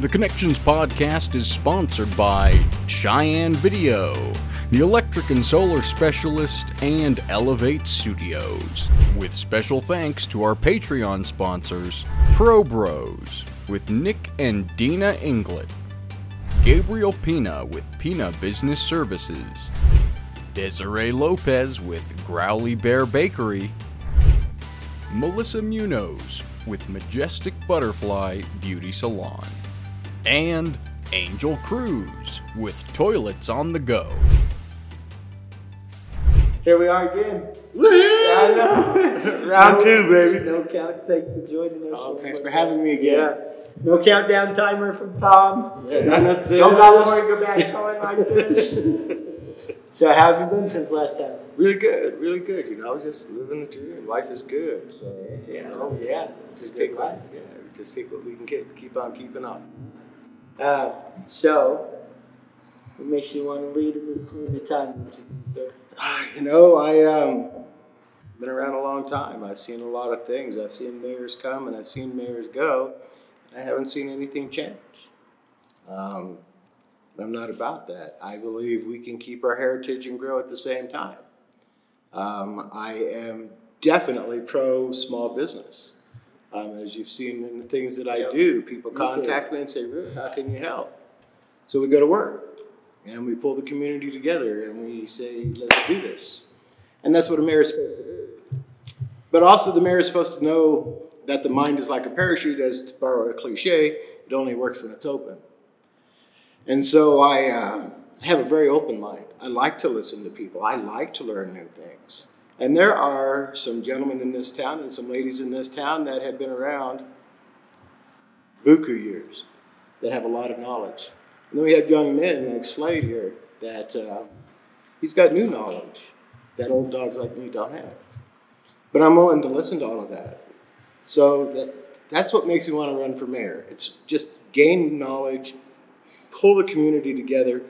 The Connections podcast is sponsored by Cheyenne Video, the electric and solar specialist, and Elevate Studios. With special thanks to our Patreon sponsors, Pro Bros, with Nick and Dina Inglet, Gabriel Piña with Piña Business Services, Desiree Lopez with Growley Bear Bakery, Melissa Munoz with Majestic Butterfly Beauty Salon, and Angel Cruz with Toilets on the Go. Here we are again. Woohoo! I know. Round No- two, baby. No count. Thanks for joining us. Oh, thanks for having me again. Yeah. No countdown timer from Tom. Yeah, none of this. Don't got to go back going like this. so how have you been since last time? Really good, really good. You know, I was just living the dream. Life is good. So, Yeah. Oh yeah. It's just a good take life. yeah, just take what we can get. Keep on keeping on. Uh, so, what makes you want to lead in this in the time? You know, I um, been around a long time. I've seen a lot of things. I've seen mayors come and I've seen mayors go. I haven't seen anything change. Um, I'm not about that. I believe we can keep our heritage and grow at the same time. Um, I am definitely pro small business. Um, as you've seen in the things that I Yeah. do, people Me contact me and say, "Rick, how can you help?" So we go to work and we pull the community together and we say, let's do this. And that's what a mayor is supposed to do. But also, the mayor is supposed to know that the mind is like a parachute, as to borrow a cliche, it only works when it's open. And so I uh, have a very open mind. I like to listen to people, I like to learn new things. And there are some gentlemen in this town and some ladies in this town that have been around buku years, that have a lot of knowledge. And then we have young men like Slade here that uh, he's got new knowledge that old dogs like me don't have. But I'm willing to listen to all of that. So that that's what makes me want to run for mayor. It's just gain knowledge, pull the community together,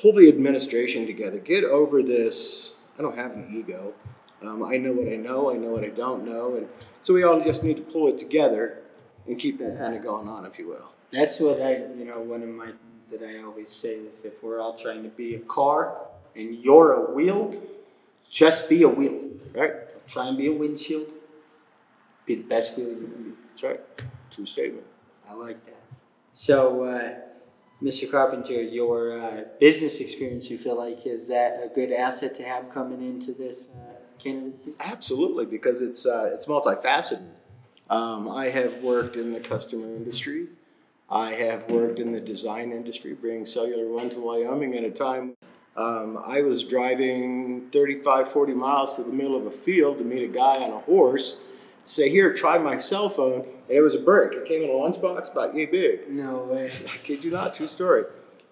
pull the administration together, get over this. I don't have an ego. Um, I know what I know. I know what I don't know, and so we all just need to pull it together and keep that kind of going on, if you will. That's what I, you know, one of my things that I always say is if we're all trying to be a car and you're a wheel, just be a wheel. Right? Try and be a windshield. Be the best wheel you can be. That's right. True statement. I like that. So, uh, Mr. Coppinger, your uh, business experience, you feel like is that a good asset to have coming into this uh, candidacy? Absolutely, because it's uh, it's multifaceted. Um, I have worked in the customer industry. I have worked in the design industry, bringing Cellular One to Wyoming at a time. Um, I was driving 35, 40 miles to the middle of a field to meet a guy on a horse, say, Here, try my cell phone. And it was a brick. It came in a lunchbox about yay big. No way. I kid you not, true story.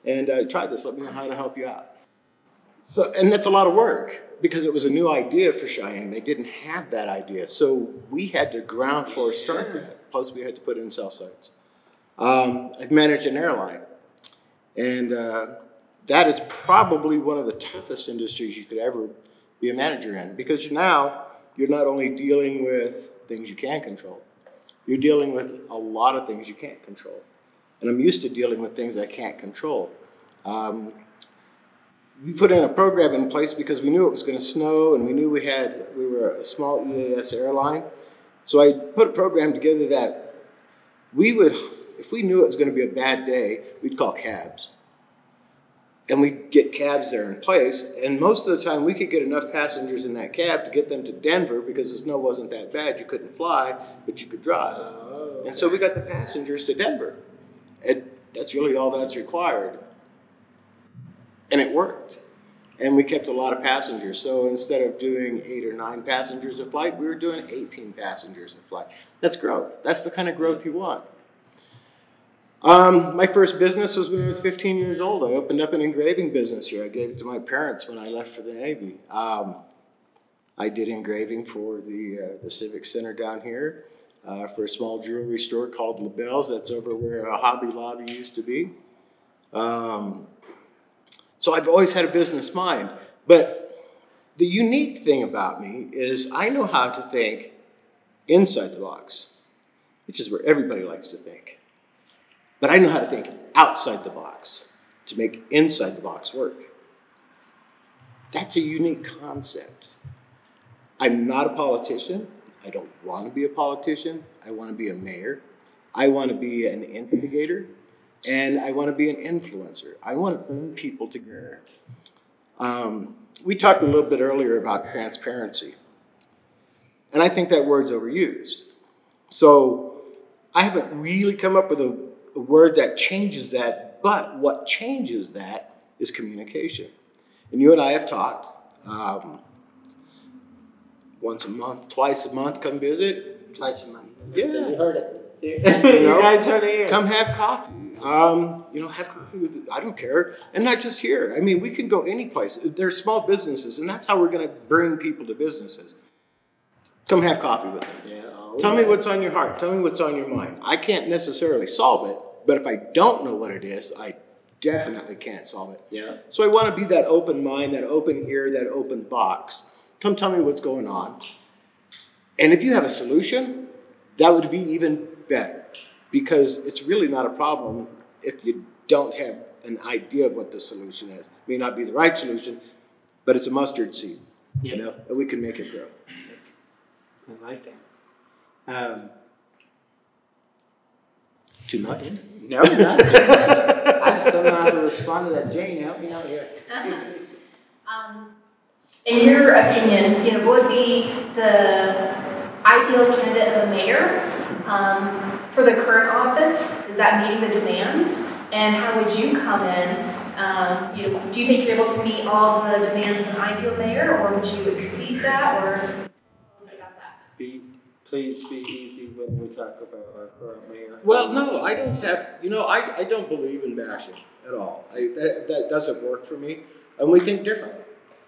And uh, try this. Let me know how to help you out. So, and that's a lot of work because it was a new idea for Cheyenne. They didn't have that idea, so we had to ground floor start that. Plus, we had to put in cell sites. Um, I've managed an airline, and uh, that is probably one of the toughest industries you could ever be a manager in because now you're not only dealing with things you can control, you're dealing with a lot of things you can't control. And I'm used to dealing with things I can't control. Um, we put in a program in place because we knew it was going to snow and we knew we had we were a small EAS airline. So I put a program together that we would, if we knew it was going to be a bad day, we'd call cabs. And we'd get cabs there in place. And most of the time, we could get enough passengers in that cab to get them to Denver because the snow wasn't that bad. You couldn't fly, but you could drive. Oh. And so we got the passengers to Denver. And that's really all that's required. And it worked. And we kept a lot of passengers. So instead of doing eight or nine passengers a flight, we were doing 18 passengers a flight. That's growth. That's the kind of growth you want. Um, my first business was when I was 15 years old. I opened up an engraving business here. I gave it to my parents when I left for the Navy. Um, I did engraving for the, uh, the Civic Center down here, uh, for a small jewelry store called LaBelle's. That's over where a Hobby Lobby used to be. Um, so I've always had a business mind. But the unique thing about me is I know how to think inside the box, which is where everybody likes to think. But I know how to think outside the box to make inside the box work. That's a unique concept. I'm not a politician. I don't want to be a politician. I want to be a mayor. I want to be an instigator. And I want to be an influencer. I want to bring people together. Um, we talked a little bit earlier about transparency. And I think that word's overused. So I haven't really come up with a, a word that changes that, but what changes that is communication. And you and I have talked um, once a month, twice a month, come visit. Twice a month. Yeah. You heard it. You, know, guys heard it here. Come have coffee. Um, you know, have coffee with, I don't care. And not just here. I mean, we can go any place. There's small businesses, and that's how we're going to bring people to businesses. Come have coffee with them. Yeah, oh, Tell me what's on your heart. Tell me what's on your mind. I can't necessarily solve it, but if I don't know what it is, I definitely can't solve it. Yeah. So I want to be that open mind, that open ear, that open box. Come tell me what's going on. And if you have a solution, that would be even better because it's really not a problem if you don't have an idea of what the solution is. It may not be the right solution, but it's a mustard seed, Yeah. you know, and we can make it grow. I like that. Um, Too much? no, not too much. I just don't know how to respond to that. Jane, help me out here. Um, in your opinion, you know, what would be the ideal candidate of a mayor um, for the current office? Is that meeting the demands? And how would you come in? Um, you know, do you think you're able to meet all the demands of an ideal mayor, or would you exceed that, or about that? Be, please be easy when we talk about our current mayor. Well, no, I don't have, you know, I, I don't believe in bashing at all. I, that, that doesn't work for me. And we think differently.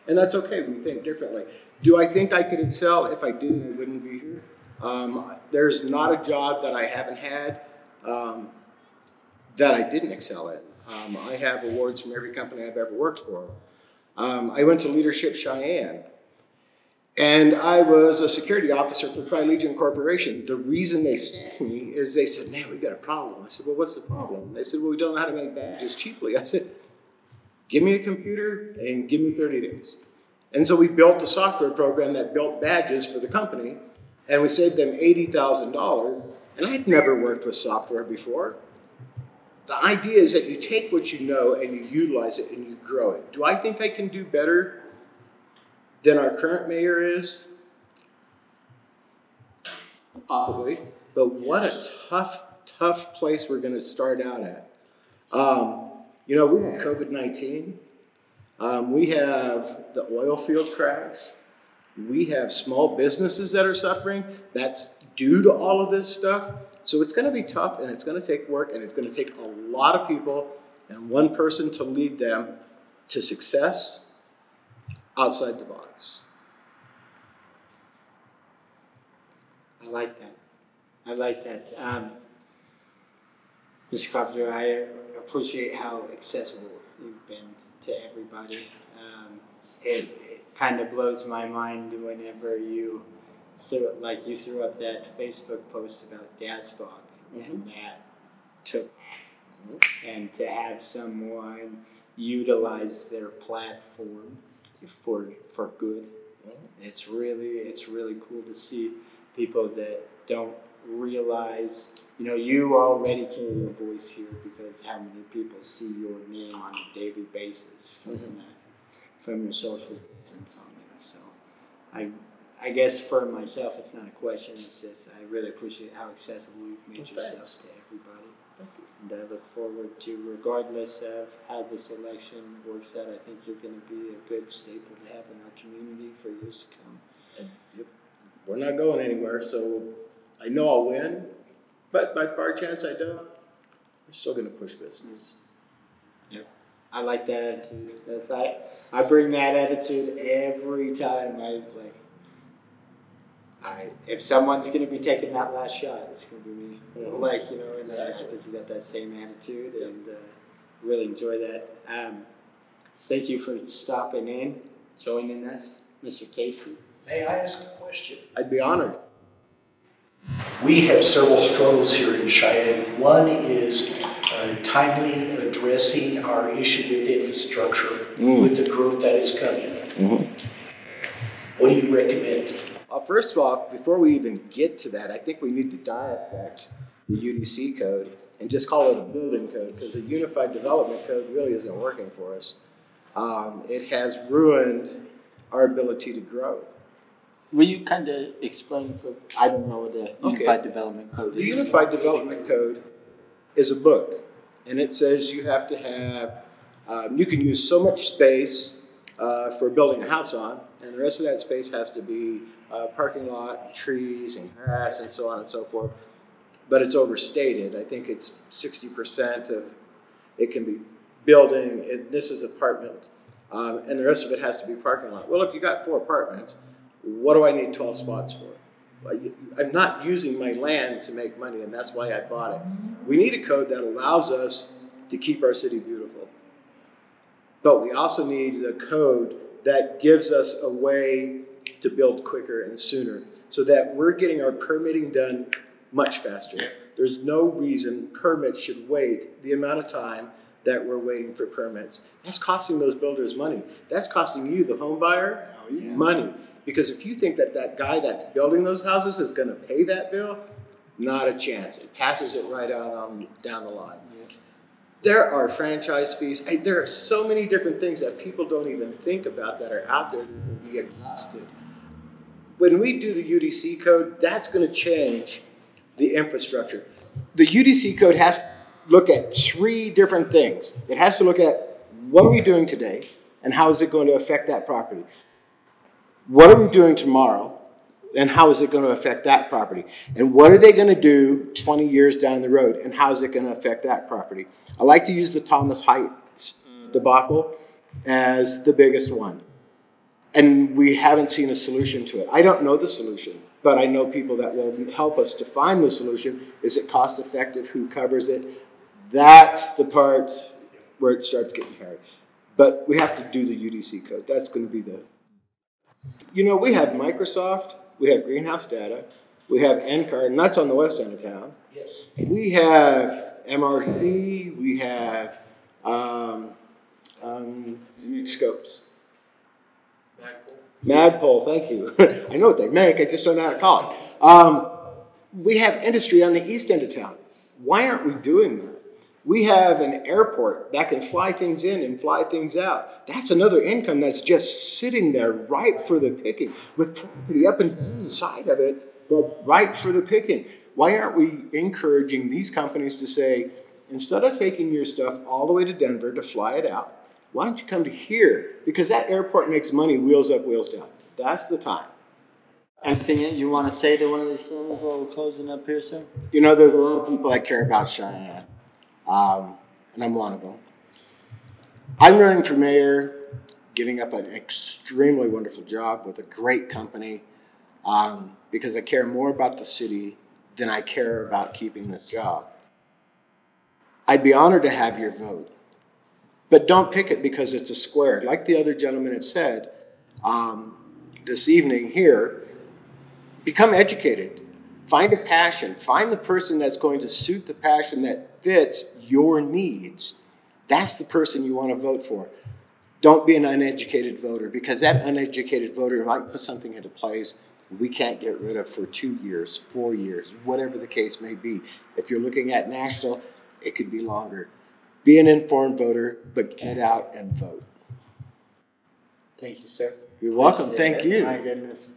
And that's okay, we think differently. Do I think I could excel? If I didn't, I wouldn't be here. Um, there's not a job that I haven't had um, that I didn't excel in. Um, I have awards from every company I've ever worked for. Um, I went to Leadership Cheyenne. And I was a security officer for Tri Legion Corporation. The reason they sent me is they said, Man, we got a problem. I said, Well, what's the problem? They said, Well, we don't know how to make badges cheaply. I said, Give me a computer and give me 30 days. And so we built a software program that built badges for the company, and we saved them $80,000. And I had never worked with software before. The idea is that you take what you know and you utilize it and you grow it. Do I think I can do better than our current mayor is? Probably. But what a tough, tough place we're going to start out at. Um, you know, we have COVID 19. Um, we have the oil field crash. We have small businesses that are suffering. That's due to all of this stuff. So it's going to be tough and it's going to take work and it's going to take a lot of people and one person to lead them to success outside the box. I like that. I like that. Um, Mr. Coppinger, I appreciate how accessible you've been to everybody. Um, it, it kind of blows my mind whenever you threw, like you threw up that Facebook post about Dasbog, and that took, and to have someone utilize their platform for for good. It's really it's really cool to see people that don't realize you know you already carry a voice here because how many people see your name on a daily basis from mm-hmm. that from your social presence on there. So I I guess for myself it's not a question, it's just I really appreciate how accessible you've made Well, yourself thanks. to everybody. And I look forward to, regardless of how this election works out, I think you're going to be a good staple to have in our community for years to come. And, yep, we're not going anywhere, so I know I'll win, but by far chance I don't. We're still going to push business. Yep. I like that attitude. That's I, I bring that attitude every time I play. I, if someone's going to be taking that last shot, it's going to be me. Mhm. Like, you know, and I, I think you got that same attitude and uh, really enjoy that. Um, thank you for stopping in, joining us, Mr. Casey. May I ask a question? I'd be honored. We have several struggles here in Cheyenne. One is timely addressing our issue with infrastructure, with the growth that is coming. What do you recommend? Uh, first of all, before we even get to that, I think we need to dialect the UDC code and just call it a building code because the unified development code really isn't working for us. Um, it has ruined our ability to grow. Will you kind of explain for, I don't know what the Okay. Unified Development Code is. The Unified Development Code is a book, and it says you have to have, um, you can use so much space uh, for building a house on, and the rest of that space has to be uh, parking lot, trees, and grass, and so on and so forth. But it's overstated. I think it's sixty percent of it can be building. And this is apartment, um, and the rest of it has to be parking lot. Well, if you got four apartments, what do I need twelve spots for? I'm not using my land to make money, and that's why I bought it. We need a code that allows us to keep our city beautiful. But we also need a code that gives us a way to build quicker and sooner so that we're getting our permitting done much faster. There's no reason permits should wait the amount of time that we're waiting for permits. That's costing those builders money. That's costing you, the home buyer, oh, money. Because if you think that that guy that's building those houses is going to pay that bill, not a chance. It passes it right out on down the line. There are franchise fees. I, there are so many different things that people don't even think about that are out there that will be exhausted. When we do the UDC code, that's going to change the infrastructure. The UDC code has to look at three different things. It has to look at what are we doing today and how is it going to affect that property? What are we doing tomorrow and how is it going to affect that property? And what are they going to do 20 years down the road and how is it going to affect that property? I like to use the Thomas Heights debacle as the biggest one. And we haven't seen a solution to it. I don't know the solution, but I know people that will help us to find the solution. Is it cost effective? Who covers it? That's the part where it starts getting hairy. But we have to do the UDC code. That's going to be the. You know, we have Microsoft, we have Greenhouse Data, we have NCAR, and that's on the west end of town. Yes. We have MRT, we have um, um, scopes. Magpul, thank you. I know what they make, I just don't know how to call it. Um, we have industry on the east end of town. Why aren't we doing that? We have an airport that can fly things in and fly things out. That's another income that's just sitting there ripe for the picking, with property up and down the side of it, but ripe for the picking. Why aren't we encouraging these companies to say, instead of taking your stuff all the way to Denver to fly it out, why don't you come to here? Because that airport makes money wheels up, wheels down. That's the time. Anything you want to say to one of these things while we're closing up here, sir? You know, there's a lot of people that care about Cheyenne, um, and I'm one of them. I'm running for mayor, giving up an extremely wonderful job with a great company um, because I care more about the city than I care about keeping this job. I'd be honored to have your vote, but don't pick it because it's a square. Like the other gentlemen have said um, this evening here, become educated. Find a passion. Find the person that's going to suit the passion that fits your needs. That's the person you want to vote for. Don't be an uneducated voter because that uneducated voter might put something into place we can't get rid of for two years, four years, whatever the case may be. If you're looking at national, it could be longer. Be an informed voter, but get out and vote. Thank you, sir. You're welcome. Appreciate Thank it. you. My goodness.